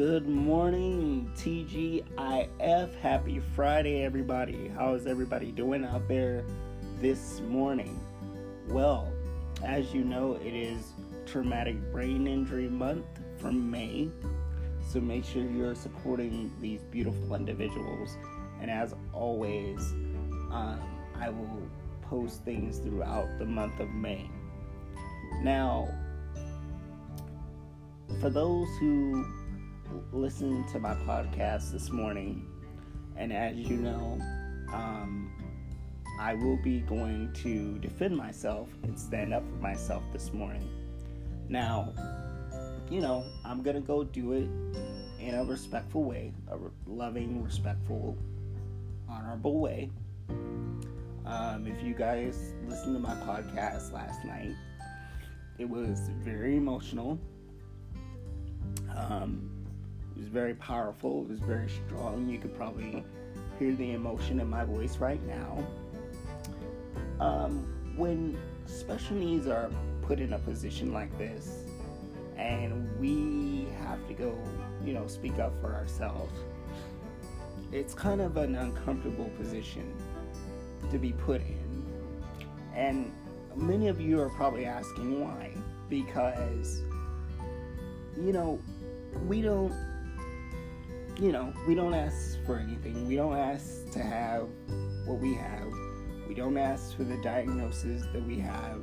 Good morning, TGIF. Happy Friday, everybody. How is everybody doing out there this morning? Well, as you know, it is Traumatic Brain Injury Month from May. So make sure you're supporting these beautiful individuals. And as always, um, I will post things throughout the month of May. Now, for those who listen to my podcast this morning, and as you know, um, I will be going to defend myself and stand up for myself this morning. Now, you know, I'm gonna go do it in a respectful way, a loving, respectful, honorable way. Um, if you guys listened to my podcast last night, it was very emotional. Um, was very powerful. It was very strong. You could probably hear the emotion in my voice right now. Um, when special needs are put in a position like this, and we have to go, you know, speak up for ourselves, it's kind of an uncomfortable position to be put in. And many of you are probably asking why. Because, you know, we don't, you know, we don't ask for anything. We don't ask to have what we have. We don't ask for the diagnosis that we have.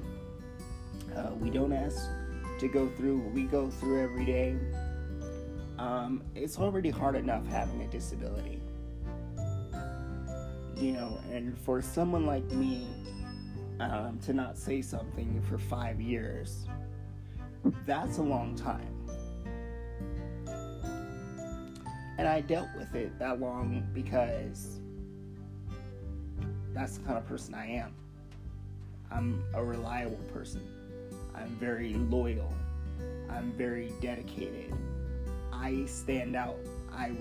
Uh, we don't ask to go through what we go through every day. Um, it's already hard enough having a disability. You know, and for someone like me um, to not say something for five years, that's a long time. And I dealt with it that long because that's the kind of person I am. I'm a reliable person. I'm very loyal. I'm very dedicated. I stand out. I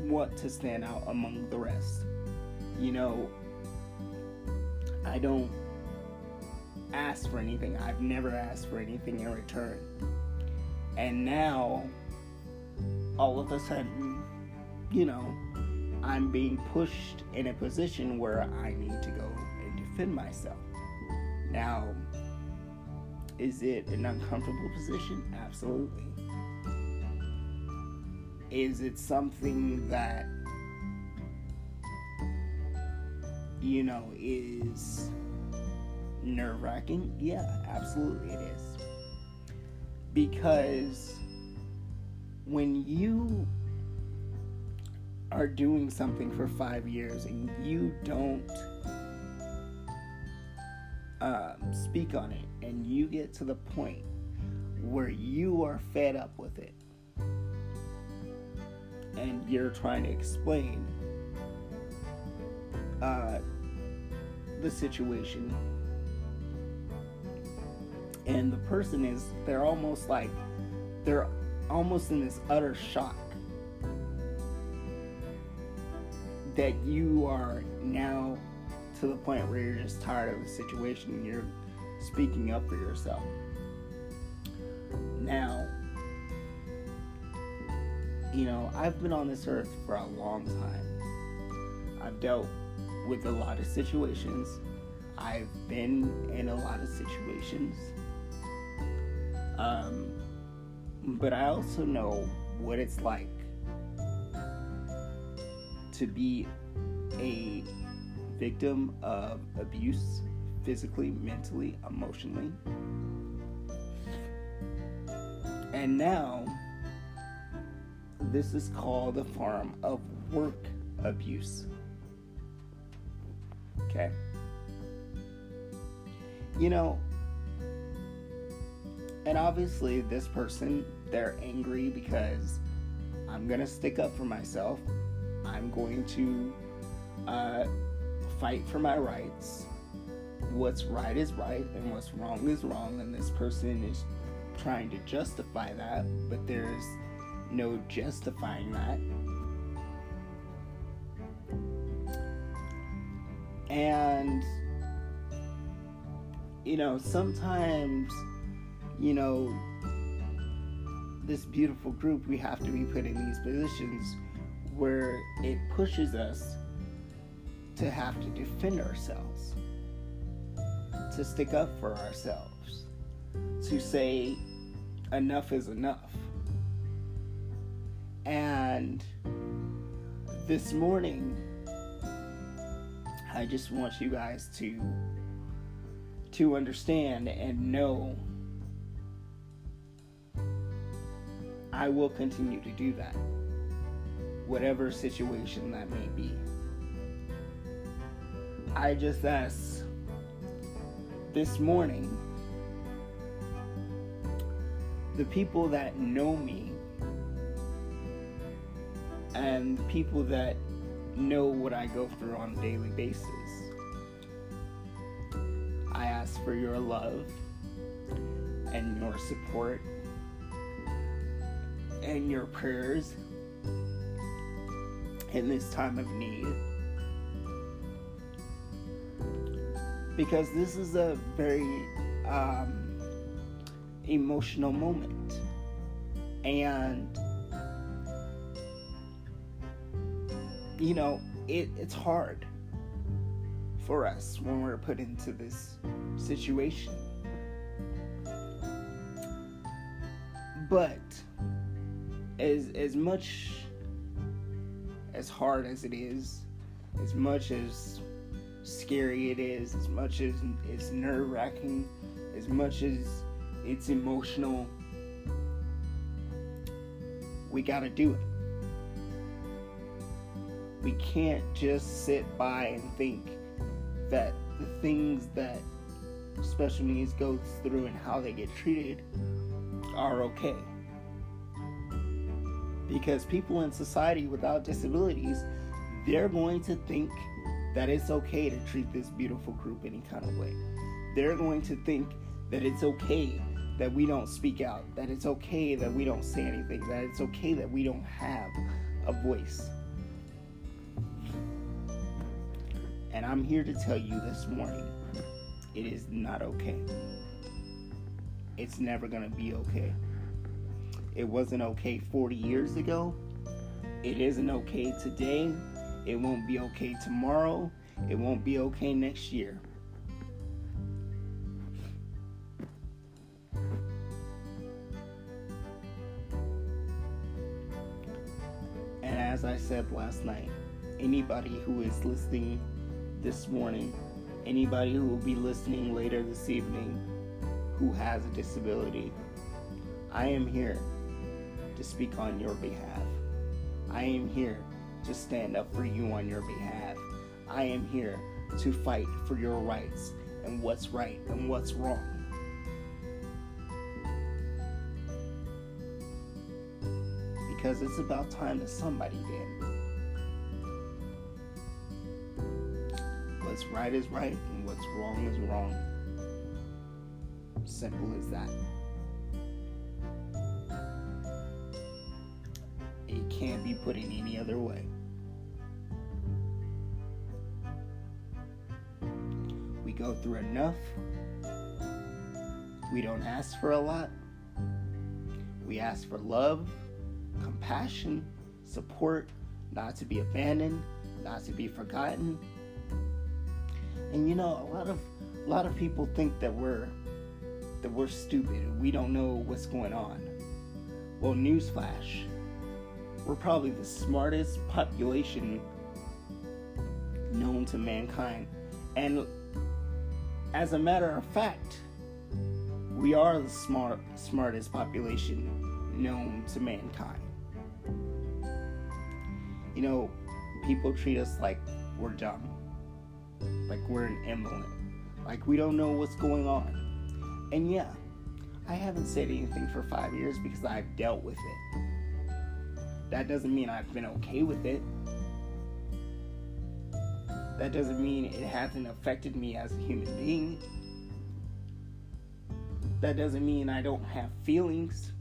want to stand out among the rest. You know, I don't ask for anything. I've never asked for anything in return. And now, all of a sudden, you know, I'm being pushed in a position where I need to go and defend myself. Now, is it an uncomfortable position? Absolutely. Is it something that, you know, is nerve wracking? Yeah, absolutely it is. Because when you are doing something for five years and you don't um, speak on it, and you get to the point where you are fed up with it, and you're trying to explain uh, the situation, and the person is, they're almost like, they're almost in this utter shock that you are now to the point where you're just tired of the situation and you're speaking up for yourself. Now, you know, I've been on this earth for a long time. I've dealt with a lot of situations. I've been in a lot of situations. Um, but I also know what it's like to be a victim of abuse physically, mentally, emotionally. And now, this is called a form of work abuse. Okay? You know, and obviously, this person, they're angry because I'm going to stick up for myself. I'm going to uh, fight for my rights. What's right is right, and what's wrong is wrong. And this person is trying to justify that, but there's no justifying that. And, you know, sometimes, you know, this beautiful group, we have to be put in these positions where it pushes us to have to defend ourselves, to stick up for ourselves, to say enough is enough. And this morning, I just want you guys to to understand and know I will continue to do that whatever situation that may be. I just asked this morning the people that know me and the people that know what I go through on a daily basis. I ask for your love and your support and your prayers in this time of need. Because this is a very um, emotional moment. And, you know, it, it's hard for us when we're put into this situation. But as as much as hard as it is, as much as scary it is, as much as it's nerve wracking, as much as it's emotional, we gotta do it. We can't just sit by and think that the things that special needs goes through and how they get treated are okay because people in society without disabilities they're going to think that it's okay to treat this beautiful group any kind of way. They're going to think that it's okay that we don't speak out that it's okay that we don't say anything that it's okay that we don't have a voice. And i'm here to tell you this morning it is not okay. It's never going to be okay it wasn't okay 40 years ago. It isn't okay today. It won't be okay tomorrow. It won't be okay next year. And as I said last night, anybody who is listening this morning, anybody who will be listening later this evening who has a disability, I am here to speak on your behalf. I am here to stand up for you on your behalf. I am here to fight for your rights and what's right and what's wrong. Because it's about time that somebody did. What's right is right and what's wrong is wrong. Simple as that. Can't be put in any other way. We go through enough. We don't ask for a lot. We ask for love, compassion, support, not to be abandoned, not to be forgotten. And you know, a lot of a lot of people think that we're that we're stupid we don't know what's going on. Well, newsflash, we're probably the smartest population known to mankind. And as a matter of fact, we are the smart, smartest population known to mankind. You know, people treat us like we're dumb, like we're an emblem, like we don't know what's going on. And yeah, I haven't said anything for five years because I've dealt with it that doesn't mean I've been okay with it. That doesn't mean it hasn't affected me as a human being. That doesn't mean I don't have feelings.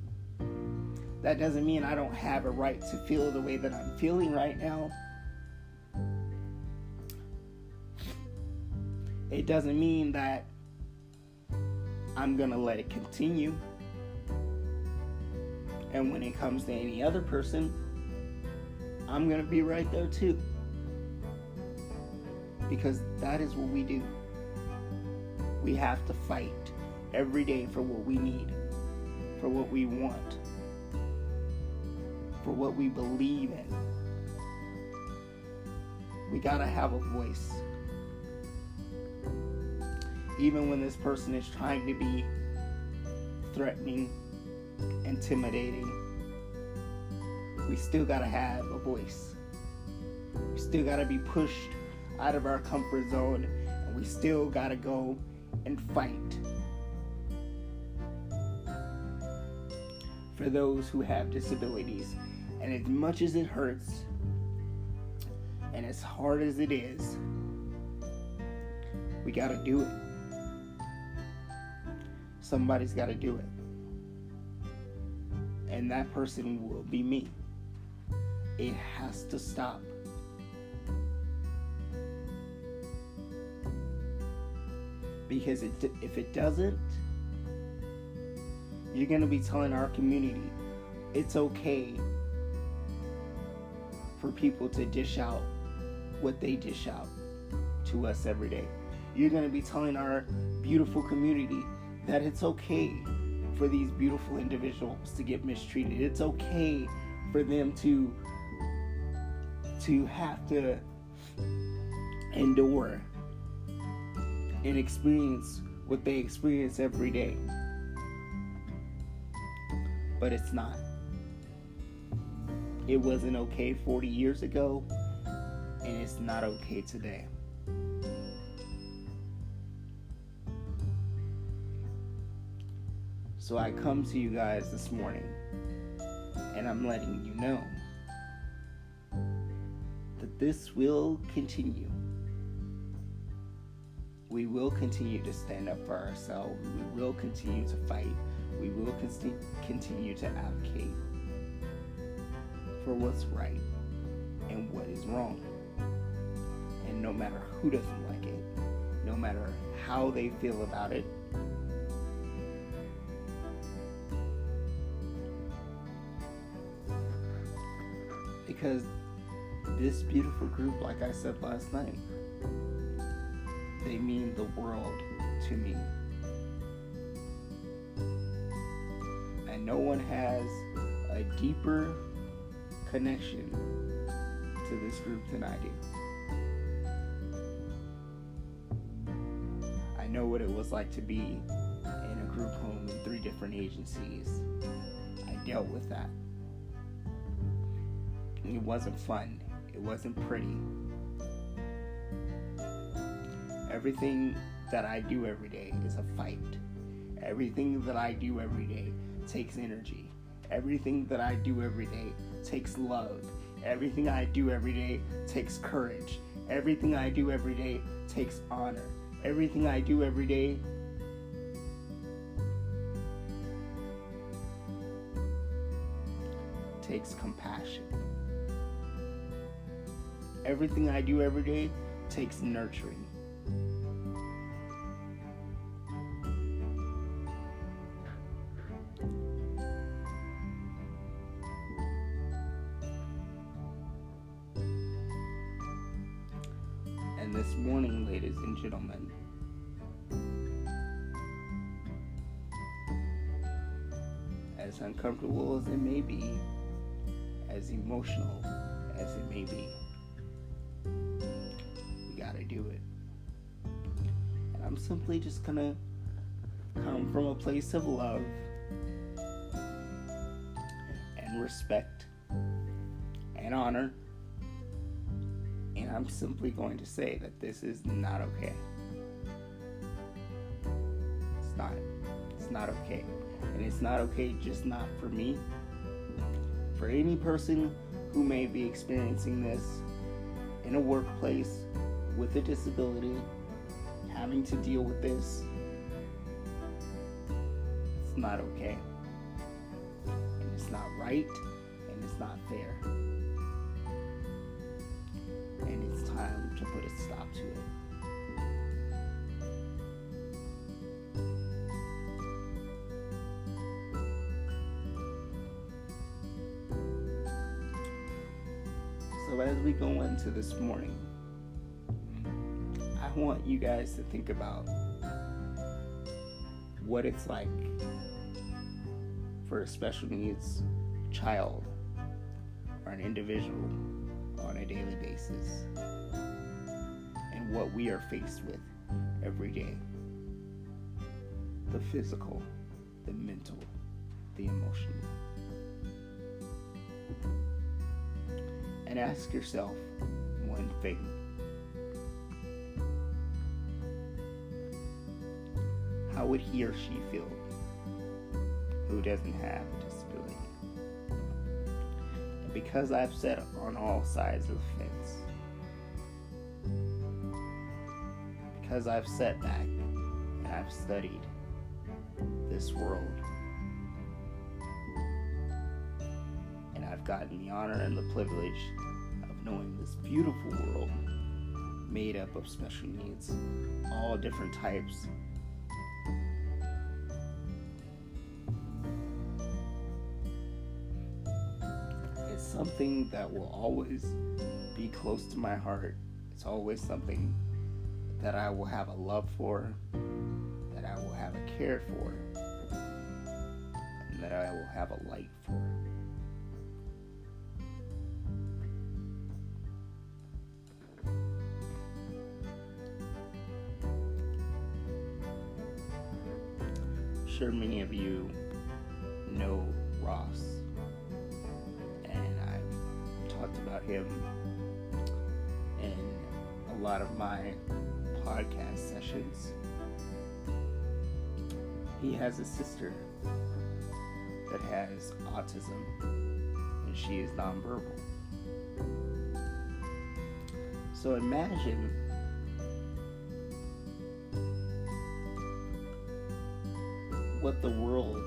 That doesn't mean I don't have a right to feel the way that I'm feeling right now. It doesn't mean that I'm going to let it continue. And when it comes to any other person, I'm going to be right there too. Because that is what we do. We have to fight every day for what we need, for what we want, for what we believe in. We got to have a voice. Even when this person is trying to be threatening, intimidating, we still got to have a voice. We still got to be pushed out of our comfort zone and we still got to go and fight. For those who have disabilities. And as much as it hurts, and as hard as it is, we got to do it. Somebody's got to do it. And that person will be me. It has to stop. Because it, if it doesn't, you're going to be telling our community it's okay for people to dish out what they dish out to us every day. You're going to be telling our beautiful community that it's okay for these beautiful individuals to get mistreated. It's okay for them to to have to endure and experience what they experience every day. But it's not. It wasn't okay 40 years ago, and it's not okay today. So I come to you guys this morning, and I'm letting you know that this will continue. We will continue to stand up for ourselves. We will continue to fight. We will continue to advocate for what's right and what is wrong. And no matter who doesn't like it, no matter how they feel about it, because this beautiful group, like I said last night, they mean the world to me. And no one has a deeper connection to this group than I do. I know what it was like to be in a group home in three different agencies. I dealt with that. It wasn't fun. It wasn't pretty. Everything that I do every day is a fight. Everything that I do every day takes energy. Everything that I do every day takes love. Everything I do every day takes courage. Everything I do every day takes honor. Everything I do every day takes compassion. Everything I do every day takes nurturing. And this morning, ladies and gentlemen, as uncomfortable as it may be, as emotional do it. And I'm simply just gonna come from a place of love and respect and honor. And I'm simply going to say that this is not okay. It's not. It's not okay. And it's not okay just not for me. For any person who may be experiencing this in a workplace with a disability having to deal with this. It's not okay. And it's not right. And it's not fair. And it's time to put a stop to it. So, as we go into this morning, want you guys to think about what it's like for a special needs child or an individual on a daily basis and what we are faced with every day the physical, the mental, the emotional. And ask yourself one thing How would he or she feel who doesn't have a disability? And because I've sat on all sides of the fence, because I've sat back and I've studied this world, and I've gotten the honor and the privilege of knowing this beautiful world made up of special needs, all different types something that will always be close to my heart. It's always something that I will have a love for, that I will have a care for, and that I will have a light for. sure many of you know Ross about him in a lot of my podcast sessions. He has a sister that has autism and she is nonverbal. So imagine what the world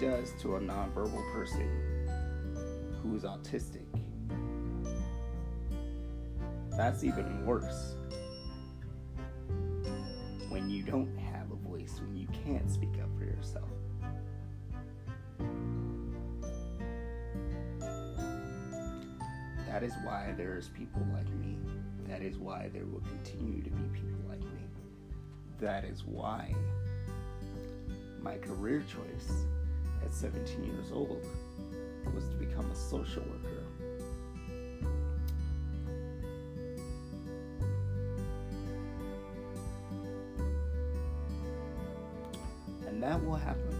does to a nonverbal person who is autistic. That's even worse. When you don't have a voice, when you can't speak up for yourself. That is why there's people like me. That is why there will continue to be people like me. That is why my career choice at 17 years old was to become a social worker. And that will happen.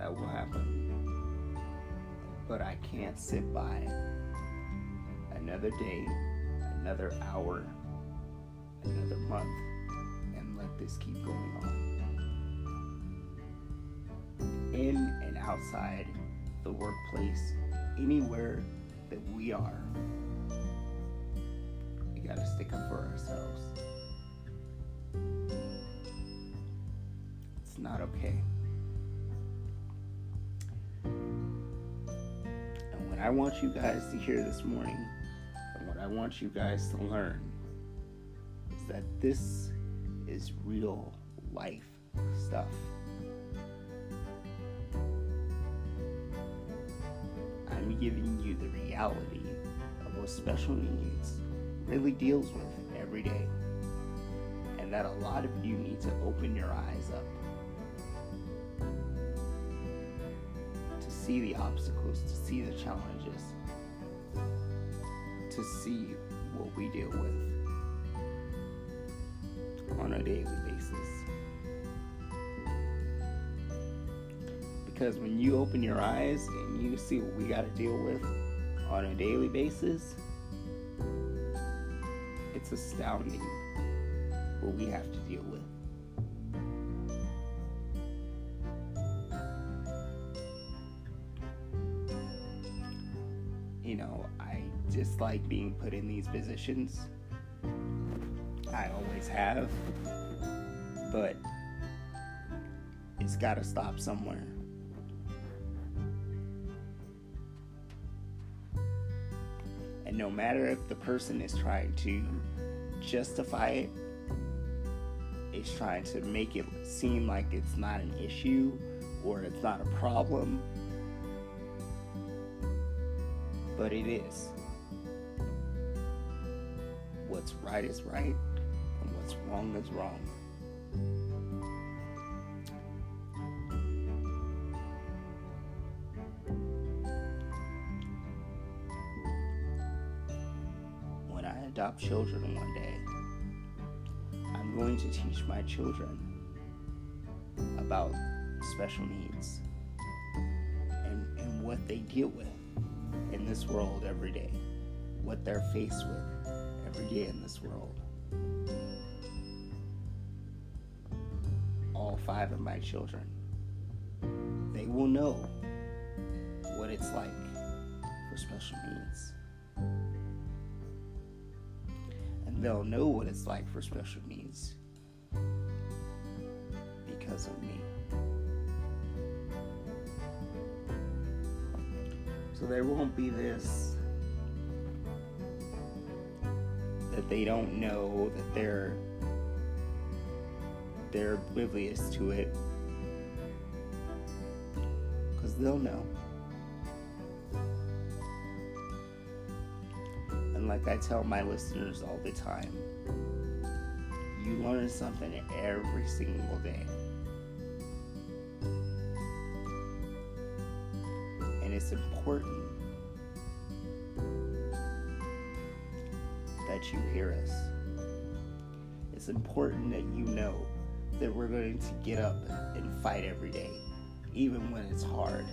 That will happen. But I can't sit by another day, another hour, another month this keep going on. In and outside the workplace, anywhere that we are, we gotta stick up for ourselves. It's not okay. And what I want you guys to hear this morning, and what I want you guys to learn, is that this is real life stuff. I'm giving you the reality of what special needs really deals with every day. And that a lot of you need to open your eyes up to see the obstacles, to see the challenges, to see what we deal with on a daily basis. Because when you open your eyes and you see what we got to deal with on a daily basis, it's astounding what we have to deal with. You know, I dislike being put in these positions always have. But it's got to stop somewhere. And no matter if the person is trying to justify it, it trying to make it seem like it's not an issue or it's not a problem. But it is. What's right is right, what's wrong is wrong. When I adopt children one day, I'm going to teach my children about special needs and, and what they deal with in this world every day, what they're faced with every day in this world. Five of my children, they will know what it's like for special needs. And they'll know what it's like for special needs because of me. So there won't be this that they don't know that they're they're oblivious to it. Because they'll know. And like i tell my listeners all the time you learn something every single day. And it's important that you hear us. It's important that you know that we're going to get up and fight every day, even when it's hard,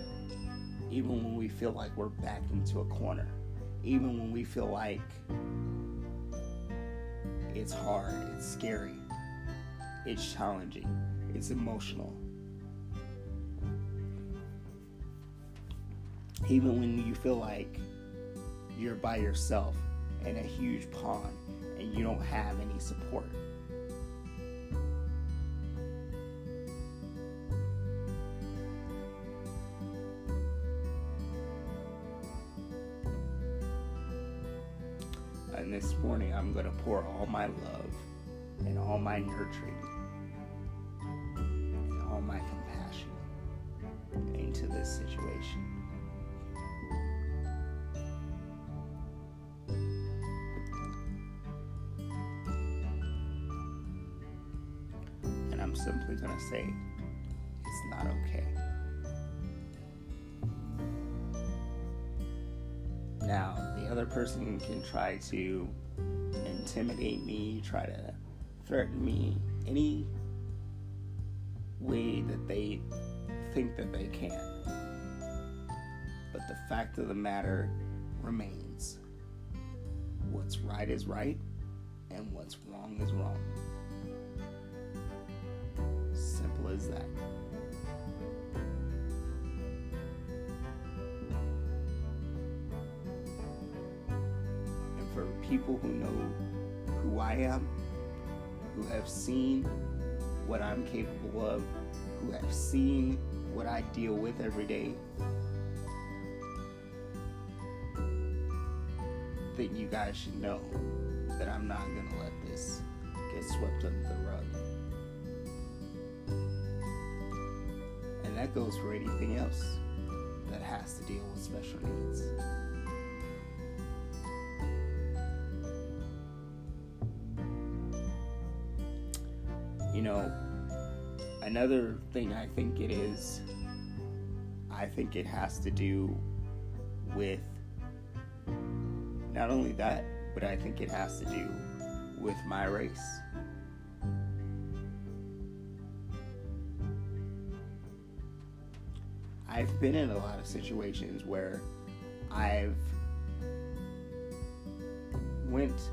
even when we feel like we're backed into a corner, even when we feel like it's hard, it's scary, it's challenging, it's emotional. Even when you feel like you're by yourself in a huge pond and you don't have any support. All my love and all my nurturing and all my compassion into this situation. And I'm simply going to say it's not okay. Now, the other person can try to intimidate me, try to threaten me any way that they think that they can. But the fact of the matter remains what's right is right, and what's wrong is wrong. Simple as that? And for people who know who I am, who have seen what I'm capable of, who have seen what I deal with every day, that you guys should know that I'm not going to let this get swept under the rug. And that goes for anything else that has to deal with special needs. You know, another thing I think it is, I think it has to do with not only that, but I think it has to do with my race. I've been in a lot of situations where I've went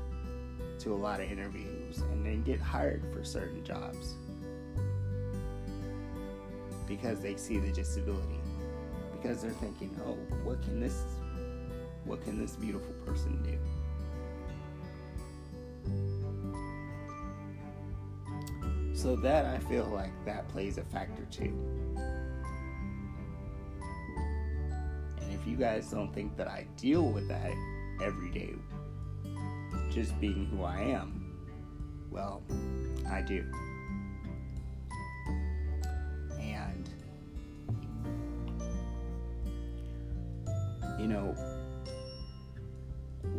to a lot of interviews and then get hired for certain jobs. Because they see the disability. Because they're thinking oh what can this what can this beautiful person do? So that i feel like that plays a factor too. And if you guys don't think that I deal with that every day, just being who I am, well, I do. And, you know,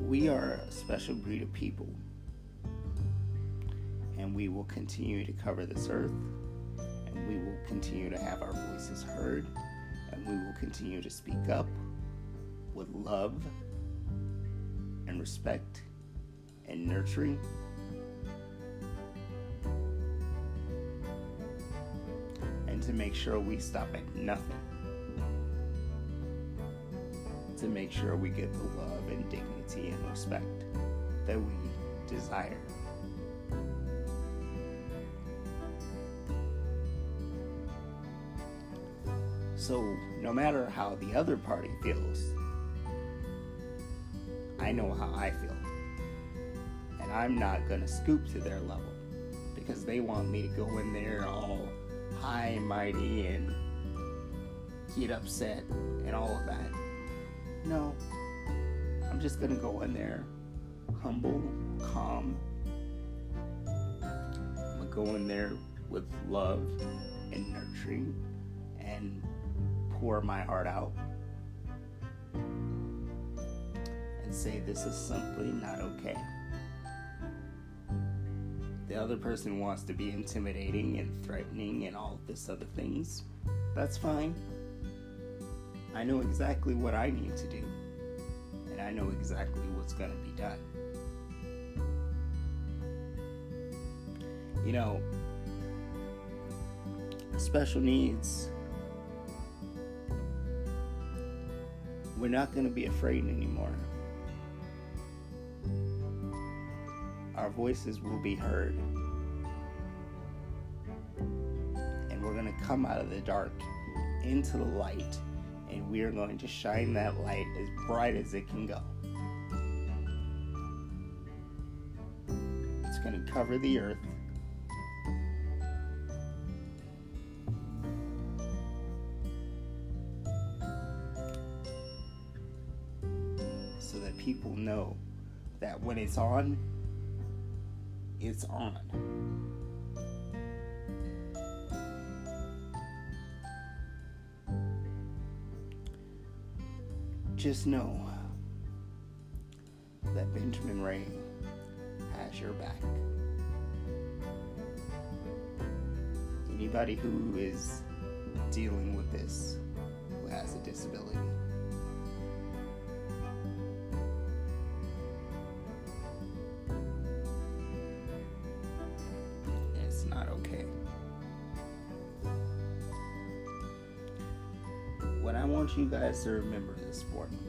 we are a special breed of people. And we will continue to cover this earth. And we will continue to have our voices heard. And we will continue to speak up with love and respect and nurturing to make sure we stop at nothing. To make sure we get the love and dignity and respect that we desire. So, no matter how the other party feels, I know how I feel. And I'm not going to scoop to their level because they want me to go in there all high and mighty and get upset and all of that. No, I'm just going to go in there humble, calm. I'm going to go in there with love and nurturing and pour my heart out and say this is simply not okay. The other person wants to be intimidating and threatening and all this other things. That's fine. I know exactly what I need to do. And I know exactly what's going to be done. You know, special needs we're not going to be afraid anymore. Our voices will be heard. And we're going to come out of the dark into the light, and we are going to shine that light as bright as it can go. It's going to cover the earth. So that people know that when it's on, it's on. Just know that Benjamin Ray has your back. Anybody who is dealing with this, who has a disability, guys to remember this morning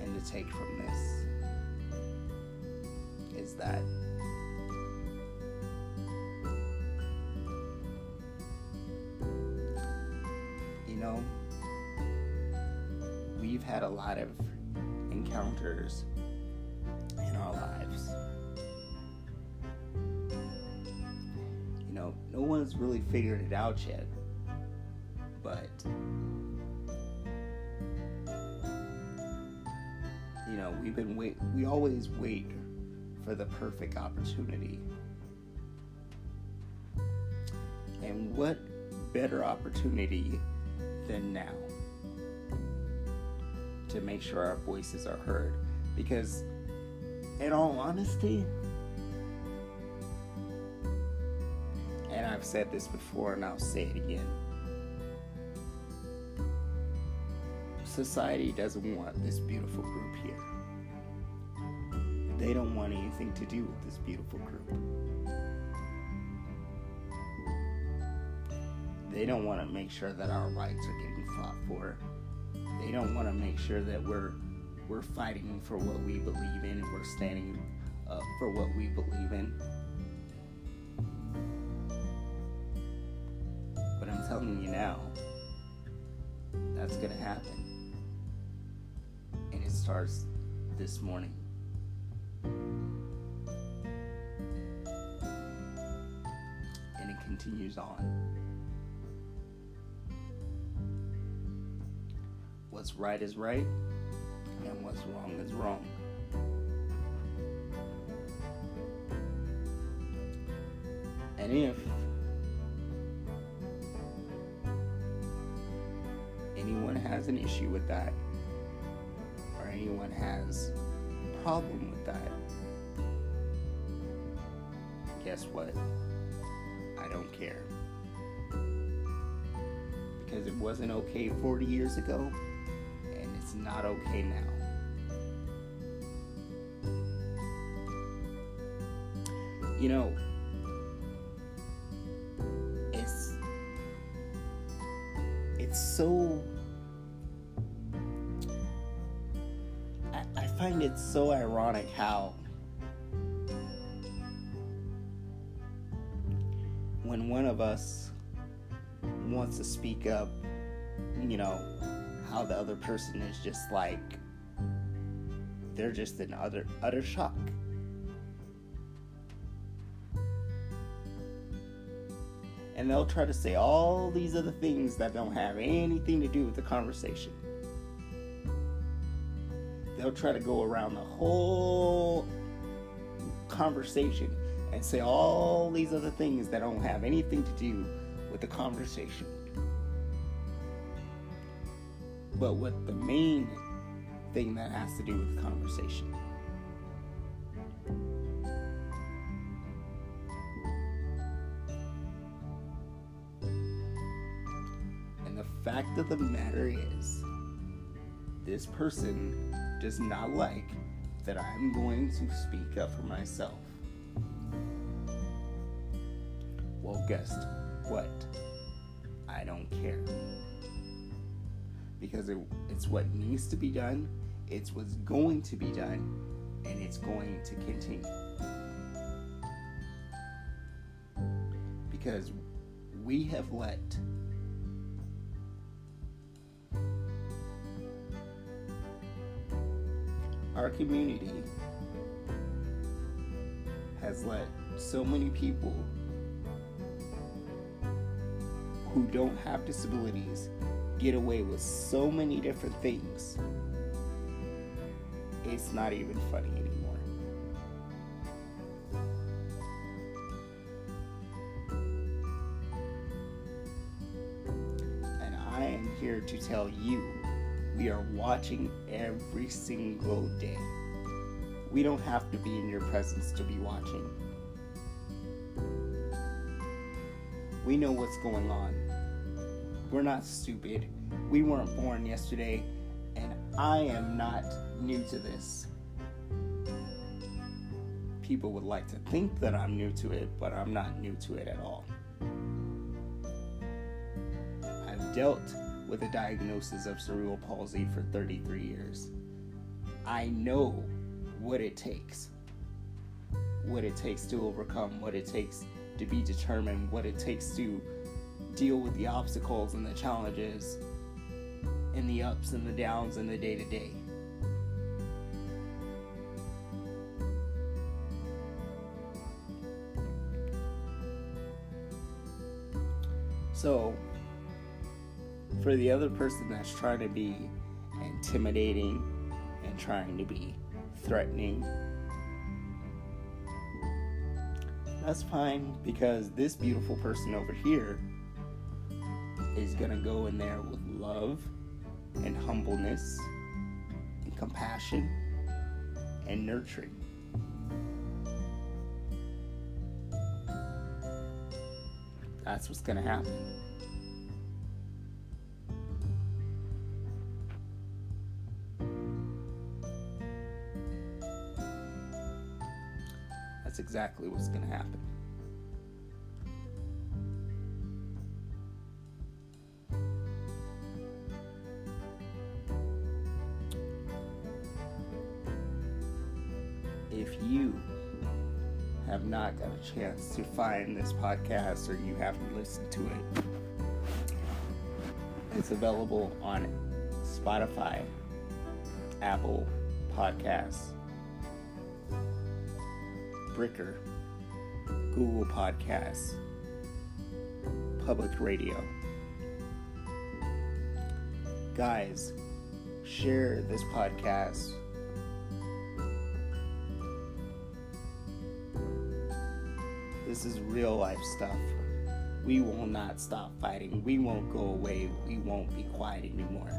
and to take from this is that you know we've had a lot of encounters in our lives. You know no one's really figured it out yet but you know we've been wait we always wait for the perfect opportunity. And what better opportunity than now to make sure our voices are heard? Because in all honesty and I've said this before and I'll say it again society doesn't want this beautiful group here. They don't want anything to do with this beautiful group. They don't want to make sure that our rights are getting fought for. They don't want to make sure that we're we're fighting for what we believe in and we're standing up for what we believe in. But I'm telling you now, that's going to happen starts this morning. And it continues on. What's right is right, and what's wrong is wrong. And if anyone has an issue with that has a problem with that, guess what? I don't care. Because it wasn't okay 40 years ago, and it's not okay now. You know, it's it's so I find it so ironic how when one of us wants to speak up, you know, how the other person is just like they're just in utter utter shock. And they'll try to say all these other things that don't have anything to do with the conversation. They'll try to go around the whole conversation and say all these other things that don't have anything to do with the conversation. But with the main thing that has to do with the conversation. And the fact of the matter is, this person does not like that I'm going to speak up for myself. Well, guess what? I don't care. Because it, it's what needs to be done, it's what's going to be done, and it's going to continue. Because we have let our community has let so many people who don't have disabilities get away with so many different things. It's not even funny anymore. And I am here to tell you we are watching every single day. We don't have to be in your presence to be watching. We know what's going on. We're not stupid. We weren't born yesterday, and I am not new to this. People would like to think that I'm new to it, but I'm not new to it at all. I've dealt with a diagnosis of cerebral palsy for 33 years. I know what it takes. What it takes to overcome, what it takes to be determined, what it takes to deal with the obstacles and the challenges and the ups and the downs in the day to day. So, for the other person that's trying to be intimidating and trying to be threatening, that's fine because this beautiful person over here is gonna go in there with love and humbleness and compassion and nurturing. That's what's gonna happen. Exactly what's gonna happen. if you have not got a chance to find this podcast or you haven't listened to it, it's available on Spotify, Apple Podcasts, Breaker, Google Podcasts, Public Radio. Guys, share this podcast This is real life stuff. We will not stop fighting. We won't go away. We won't be quiet anymore.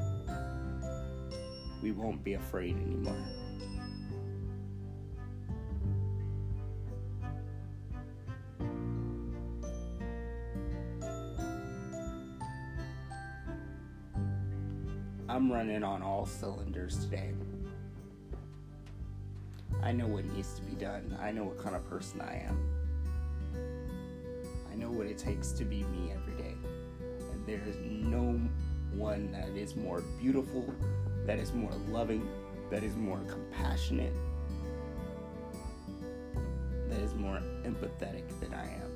we won't be afraid anymore. Running on all cylinders today. I know what needs to be done. I know what kind of person I am. I know what it takes to be me every day. And there is no one that is more beautiful, that is more loving, that is more compassionate, that is more empathetic than I am.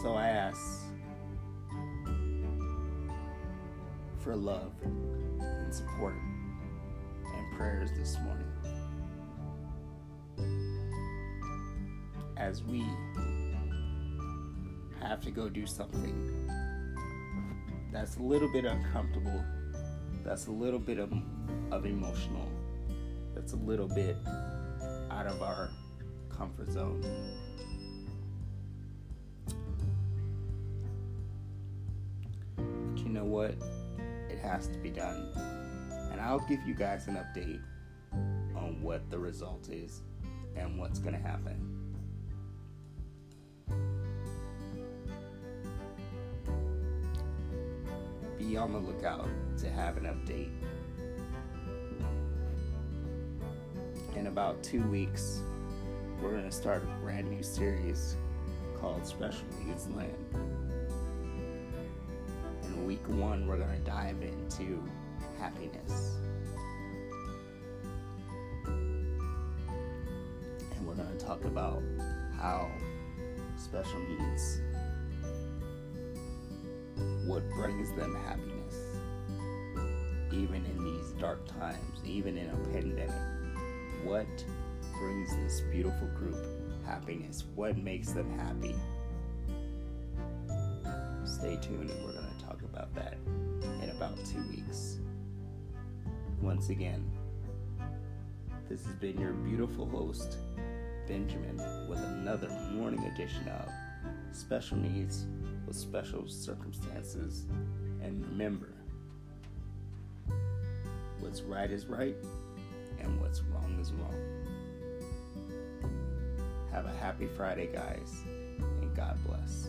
So I ask for love and support and prayers this morning. As we have to go do something that's a little bit uncomfortable, that's a little bit of, of emotional, that's a little bit out of our comfort zone. But you know what? Has to be done. And I'll give you guys an update on what the result is and what's going to happen. be on the lookout to have an update. In about two weeks, we're going to start a brand new series called Special Needs Land. Week one, we're going to dive into happiness. And we're going to talk about how special needs what brings them happiness. Even in these dark times, even in a pandemic, what brings this beautiful group happiness? What makes them happy? Stay tuned we're two weeks. Once again, this has been your beautiful host, Benjamin, with another morning edition of Special Needs with special circumstances. And remember, what's right is right, and what's wrong is wrong. Have a happy Friday, guys, and God bless.